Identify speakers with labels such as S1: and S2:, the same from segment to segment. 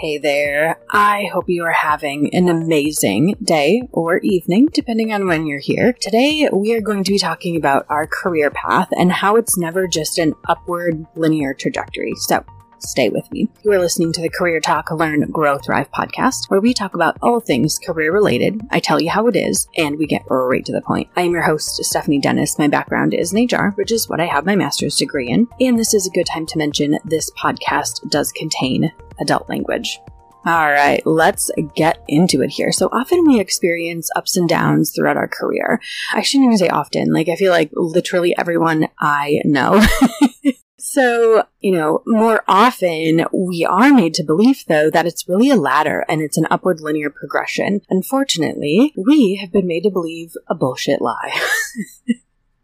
S1: Hey there. I hope you are having an amazing day or evening, depending on when you're here. Today, we are going to be talking about our career path and how it's never just an upward linear trajectory. So, stay with me. You are listening to the Career Talk Learn Grow Thrive podcast, where we talk about all things career related. I tell you how it is, and we get right to the point. I am your host, Stephanie Dennis. My background is in HR, which is what I have my master's degree in. And this is a good time to mention this podcast does contain adult language. All right, let's get into it here. So often we experience ups and downs throughout our career. I shouldn't even say often. Like, I feel like literally everyone I know So, you know, more often we are made to believe, though, that it's really a ladder and it's an upward linear progression. Unfortunately, we have been made to believe a bullshit lie.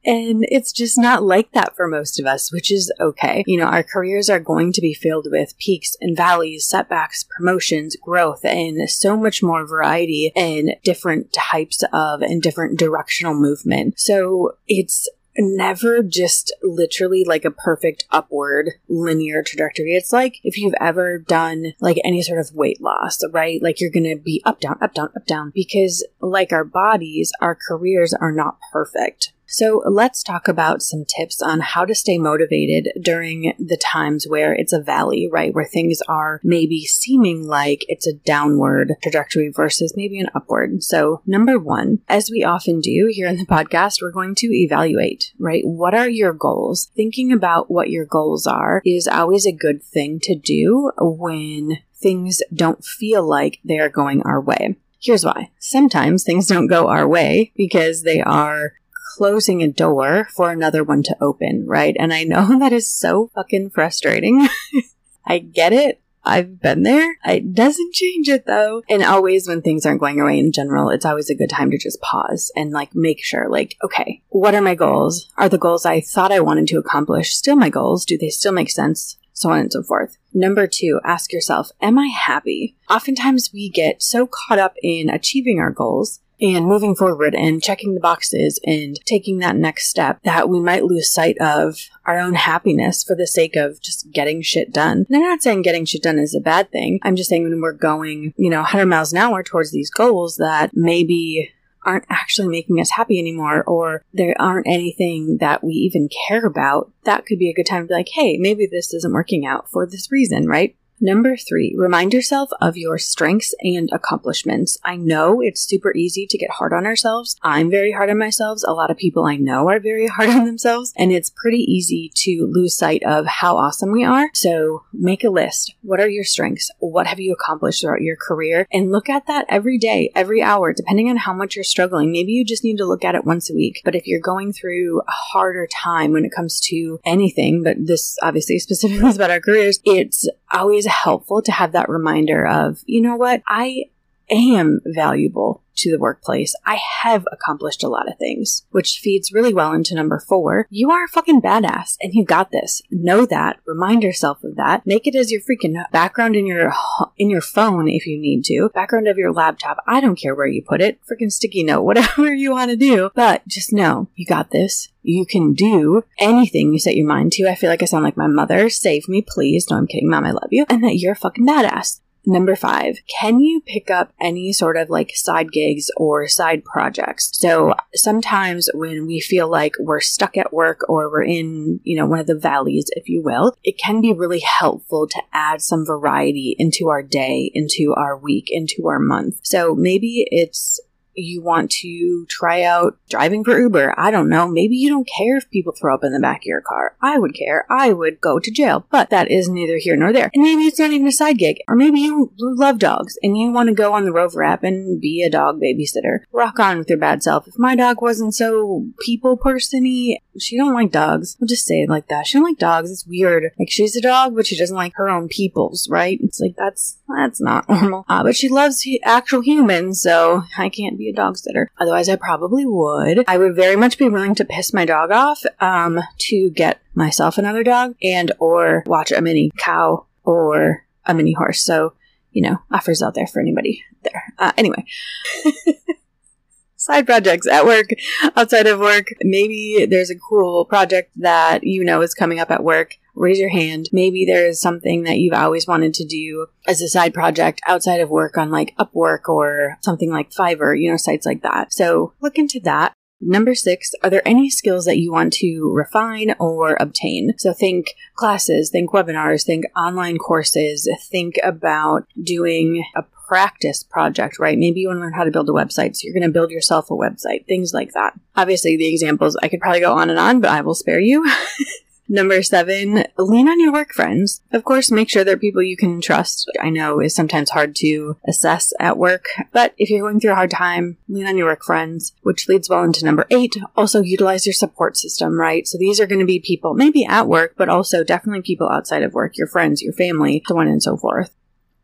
S1: And it's just not like that for most of us, which is okay. You know, our careers are going to be filled with peaks and valleys, setbacks, promotions, growth, and so much more variety and different types of and different directional movement. So it's never just literally like a perfect upward linear trajectory. It's like if you've ever done like any sort of weight loss, right? Like you're going to be up, down, up, down, up, down because like our bodies, our careers are not perfect. So let's talk about some tips on how to stay motivated during the times where it's a valley, right? Where things are maybe seeming like it's a downward trajectory versus maybe an upward. So number one, as we often do here in the podcast, we're going to evaluate, right? What are your goals? Thinking about what your goals are is always a good thing to do when things don't feel like they are going our way. Here's why. Sometimes things don't go our way because they are closing a door for another one to open, right? And I know that is so fucking frustrating. I get it. I've been there. It doesn't change it though. And always when things aren't going your way in general, it's always a good time to just pause and like make sure, like, okay, what are my goals? Are the goals I thought I wanted to accomplish still my goals? Do they still make sense? So on and so forth. Number two, ask yourself, am I happy? Oftentimes we get so caught up in achieving our goals and moving forward and checking the boxes and taking that next step that we might lose sight of our own happiness for the sake of just getting shit done. And I'm not saying getting shit done is a bad thing. I'm just saying when we're going, you know, 100 miles an hour towards these goals that maybe aren't actually making us happy anymore or there aren't anything that we even care about, that could be a good time to be like, hey, maybe this isn't working out for this reason, right? Number three, remind yourself of your strengths and accomplishments. I know it's super easy to get hard on ourselves. I'm very hard on myself. A lot of people I know are very hard on themselves, and it's pretty easy to lose sight of how awesome we are. So make a list. What are your strengths? What have you accomplished throughout your career? And look at that every day, every hour, depending on how much you're struggling. Maybe you just need to look at it once a week. But if you're going through a harder time when it comes to anything, but this obviously specifically is about our careers, it's always helpful to have that reminder of, you know what, I am valuable to the workplace. I have accomplished a lot of things, which feeds really well into number four. You are a fucking badass and you got this. Know that. Remind yourself of that. Make it as your freaking background in your, in your phone if you need to. Background of your laptop. I don't care where you put it. Freaking sticky note, whatever you want to do. But just know you got this. You can do anything you set your mind to. I feel like I sound like my mother. Save me, please. No, I'm kidding. Mom, I love you. And that you're a fucking badass. Number five, can you pick up any sort of like side gigs or side projects? So sometimes when we feel like we're stuck at work or we're in, you know, one of the valleys, if you will, it can be really helpful to add some variety into our day, into our week, into our month. So maybe it's you want to try out driving for Uber. I don't know. Maybe you don't care if people throw up in the back of your car. I would care. I would go to jail. But that is neither here nor there. And maybe it's not even a side gig. Or maybe you love dogs and you want to go on the Rover app and be a dog babysitter. Rock on with your bad self. If my dog wasn't so people persony, she don't like dogs. I'll just say it like that. She don't like dogs. It's weird. Like she's a dog, but she doesn't like her own peoples, right? It's like that's that's not normal. Uh, but she loves actual humans, so I can't be a dog sitter. Otherwise, I probably would. I would very much be willing to piss my dog off um, to get myself another dog and or watch a mini cow or a mini horse. So, you know, offers out there for anybody there. Uh, anyway. side projects at work, outside of work. Maybe there's a cool project that you know is coming up at work raise your hand. Maybe there is something that you've always wanted to do as a side project outside of work on like Upwork or something like Fiverr, you know, sites like that. So look into that. Number six, are there any skills that you want to refine or obtain? So think classes, think webinars, think online courses, think about doing a practice project, right? Maybe you want to learn how to build a website, so you're going to build yourself a website, things like that. Obviously, the examples, I could probably go on and on, but I will spare you. Number seven, lean on your work friends. Of course, make sure they're people you can trust. I know is sometimes hard to assess at work, but if you're going through a hard time, lean on your work friends, which leads well into number eight. Also utilize your support system, right? So these are going to be people maybe at work, but also definitely people outside of work, your friends, your family, so on and so forth.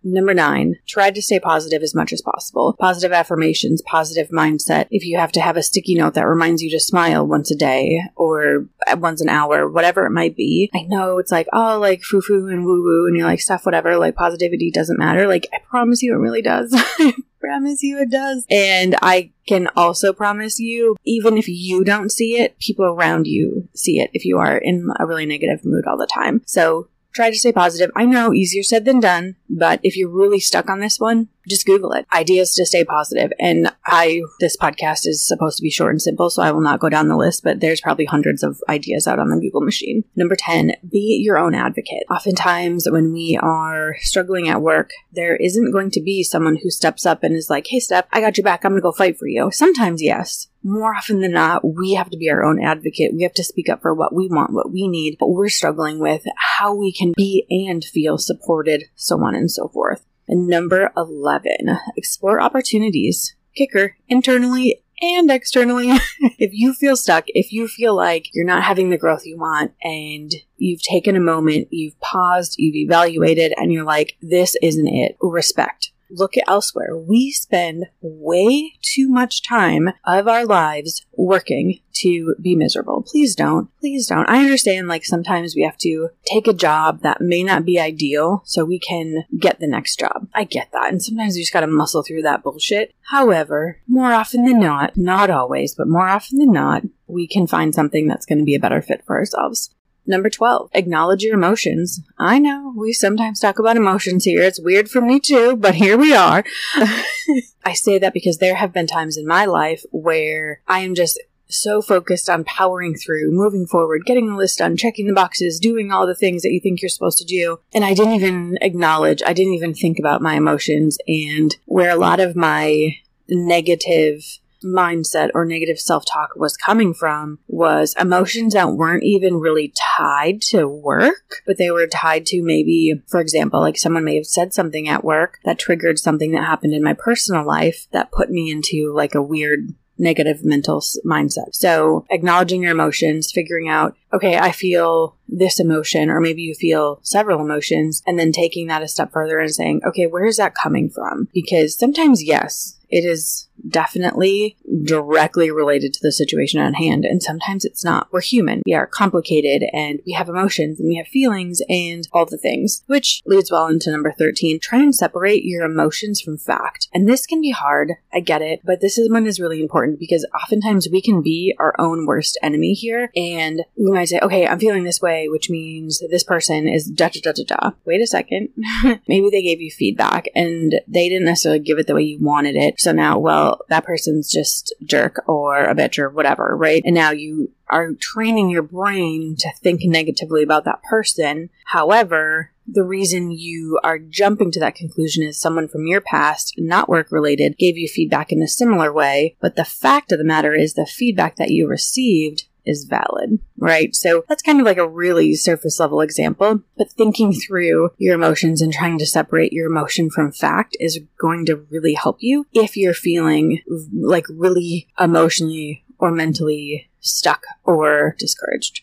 S1: Number nine, try to stay positive as much as possible. Positive affirmations, positive mindset. If you have to have a sticky note that reminds you to smile once a day or once an hour, whatever it might be. I know it's like, oh, like foo foo and woo woo, and you're like, stuff, whatever, like positivity doesn't matter. Like, I promise you it really does. I promise you it does. And I can also promise you, even if you don't see it, people around you see it if you are in a really negative mood all the time. So try to stay positive. I know easier said than done, but if you're really stuck on this one, just Google it. Ideas to stay positive. And I, this podcast is supposed to be short and simple, so I will not go down the list, but there's probably hundreds of ideas out on the Google machine. Number 10, be your own advocate. Oftentimes, when we are struggling at work, there isn't going to be someone who steps up and is like, hey, Steph, I got your back. I'm going to go fight for you. Sometimes, yes. More often than not, we have to be our own advocate. We have to speak up for what we want, what we need, what we're struggling with, how we can be and feel supported, so on and so forth. And number 11, explore opportunities. Kicker, internally and externally. if you feel stuck, if you feel like you're not having the growth you want and you've taken a moment, you've paused, you've evaluated, and you're like, this isn't it, respect look elsewhere. We spend way too much time of our lives working to be miserable. Please don't. Please don't. I understand like sometimes we have to take a job that may not be ideal so we can get the next job. I get that. And sometimes you just gotta muscle through that bullshit. However, more often than not, not always, but more often than not, we can find something that's to be a better fit for ourselves. Number 12, acknowledge your emotions. I know we sometimes talk about emotions here. It's weird for me too, but here we are. I say that because there have been times in my life where I am just so focused on powering through, moving forward, getting the list done, checking the boxes, doing all the things that you think you're supposed to do. And I didn't even acknowledge, I didn't even think about my emotions and where a lot of my negative mindset or negative self talk was coming from was emotions that weren't even really tied to work, but they were tied to maybe, for example, like someone may have said something at work that triggered something that happened in my personal life that put me into like a weird negative mental mindset. So acknowledging your emotions, figuring out, okay, I feel this emotion, or maybe you feel several emotions, and then taking that a step further and saying, okay, where is that coming from? Because sometimes, yes, it is definitely directly related to the situation at hand. And sometimes it's not. We're human. We are complicated and we have emotions and we have feelings and all the things, which leads well into number 13. Try and separate your emotions from fact. And this can be hard. I get it. But this is one is really important because oftentimes we can be our own worst enemy here. And we might say, okay, I'm feeling this way, which means this person is da da da da da. Wait a second. Maybe they gave you feedback and they didn't necessarily give it the way you wanted it. So now, well, that person's just jerk or a bitch or whatever, right? And now you are training your brain to think negatively about that person. However, the reason you are jumping to that conclusion is someone from your past, not work related, gave you feedback in a similar way. But the fact of the matter is the feedback that you received is valid, right? So that's kind of like a really surface level example, but thinking through your emotions and trying to separate your emotion from fact is going to really help you if you're feeling like really emotionally or mentally stuck or discouraged.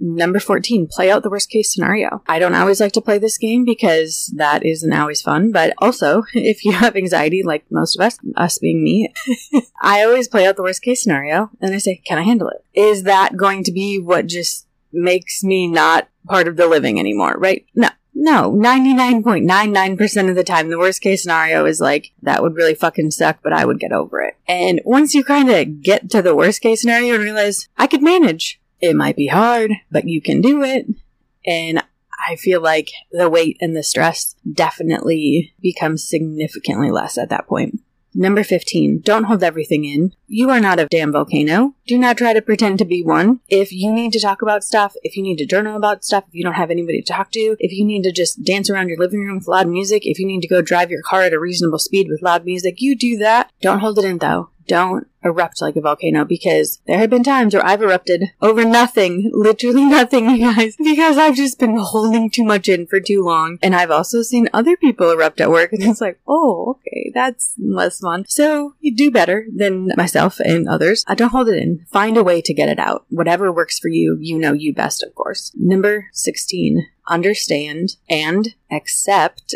S1: Number 14, play out the worst case scenario. I don't always like to play this game because that isn't always fun, but also if you have anxiety, like most of us, us being me, I always play out the worst case scenario and I say, can I handle it? Is that going to be what just makes me not part of the living anymore, right? No. No, 99.99% of the time, the worst case scenario is like, that would really fucking suck, but I would get over it. And once you kind of get to the worst case scenario and realize, I could manage, it might be hard, but you can do it. And I feel like the weight and the stress definitely becomes significantly less at that point. Number 15, don't hold everything in. You are not a damn volcano. Do not try to pretend to be one. If you need to talk about stuff, if you need to journal about stuff, if you don't have anybody to talk to, if you need to just dance around your living room with loud music, if you need to go drive your car at a reasonable speed with loud music, you do that. Don't hold it in though. Don't erupt like a volcano because there have been times where I've erupted over nothing, literally nothing, you guys, because I've just been holding too much in for too long. And I've also seen other people erupt at work and it's like, oh, okay, that's less fun. So you do better than myself and others. I don't hold it in. Find a way to get it out. Whatever works for you, you know you best, of course. Number 16, understand and accept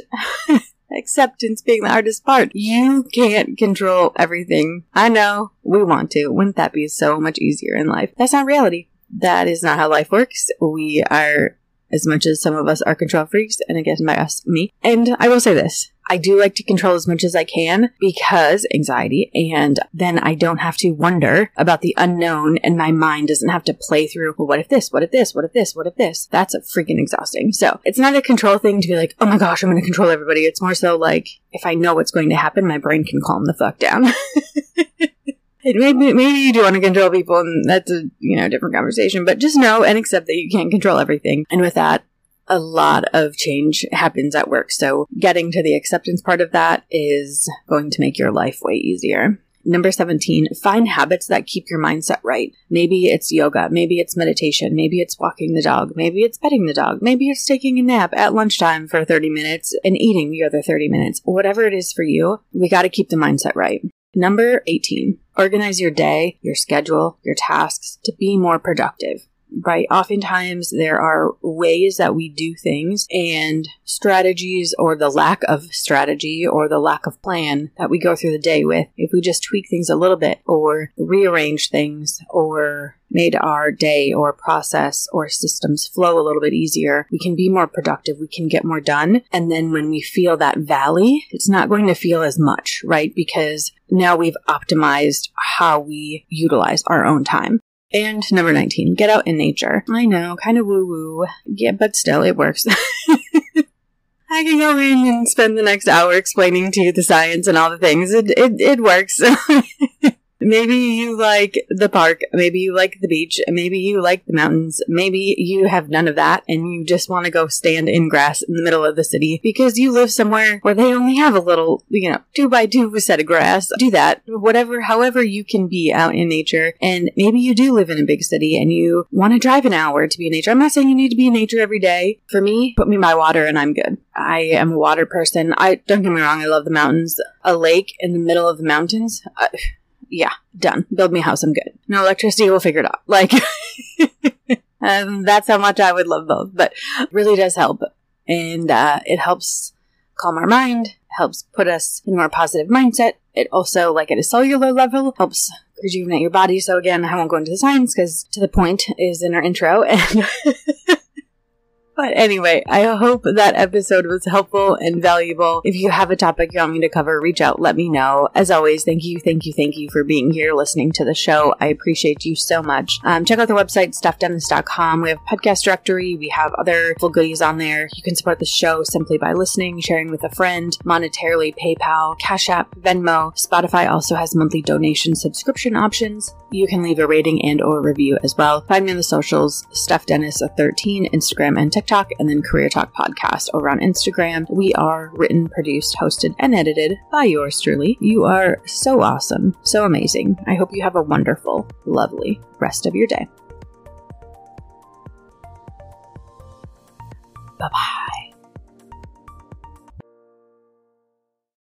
S1: acceptance being the hardest part. You can't control everything. I know we want to. Wouldn't that be so much easier in life? That's not reality. That is not how life works. We are, as much as some of us are control freaks, and again, by us, me. And I will say this I do like to control as much as I can because anxiety, and then I don't have to wonder about the unknown, and my mind doesn't have to play through, well, what if this? What if this? What if this? What if this? That's a freaking exhausting. So it's not a control thing to be like, oh my gosh, I'm going to control everybody. It's more so like, if I know what's going to happen, my brain can calm the fuck down. Maybe, maybe you do want to control people, and that's a you know different conversation. But just know and accept that you can't control everything. And with that, a lot of change happens at work. So getting to the acceptance part of that is going to make your life way easier. Number 17, find habits that keep your mindset right. Maybe it's yoga, maybe it's meditation, maybe it's walking the dog, maybe it's petting the dog, maybe it's taking a nap at lunchtime for 30 minutes and eating the other 30 minutes. Whatever it is for you, we got to keep the mindset right. Number 18, organize your day, your schedule, your tasks to be more productive right? Oftentimes there are ways that we do things and strategies or the lack of strategy or the lack of plan that we go through the day with. If we just tweak things a little bit or rearrange things or made our day or process or systems flow a little bit easier, we can be more productive, we can get more done. And then when we feel that valley, it's not going to feel as much, right? Because now we've optimized how we utilize our own time. And number 19, get out in nature. I know, kind of woo woo. Yeah, but still, it works. I can go in and spend the next hour explaining to you the science and all the things. It, it, it works. Maybe you like the park. Maybe you like the beach. Maybe you like the mountains. Maybe you have none of that and you just want to go stand in grass in the middle of the city because you live somewhere where they only have a little, you know, two by two set of grass. Do that. Whatever, however you can be out in nature. And maybe you do live in a big city and you want to drive an hour to be in nature. I'm not saying you need to be in nature every day. For me, put me by water and I'm good. I am a water person. I don't get me wrong. I love the mountains. A lake in the middle of the mountains. Uh, yeah, done. Build me a house. I'm good. No electricity. We'll figure it out. Like, um, that's how much I would love both, but really does help. And, uh, it helps calm our mind, helps put us in a more positive mindset. It also, like at a cellular level, helps rejuvenate your body. So again, I won't go into the science because to the point is in our intro and But anyway, I hope that episode was helpful and valuable. If you have a topic you want me to cover, reach out, let me know. As always, thank you, thank you, thank you for being here, listening to the show. I appreciate you so much. Um, check out the website, stephdennis.com. We have podcast directory. We have other full goodies on there. You can support the show simply by listening, sharing with a friend, monetarily, PayPal, Cash App, Venmo. Spotify also has monthly donation subscription options. You can leave a rating and or review as well. Find me on the socials, Steph Dennis 13, Instagram and TikTok. TikTok, and then Career Talk Podcast over on Instagram. We are written, produced, hosted, and edited by yours truly. You are so awesome, so amazing. I hope you have a wonderful, lovely rest of your day. Bye bye.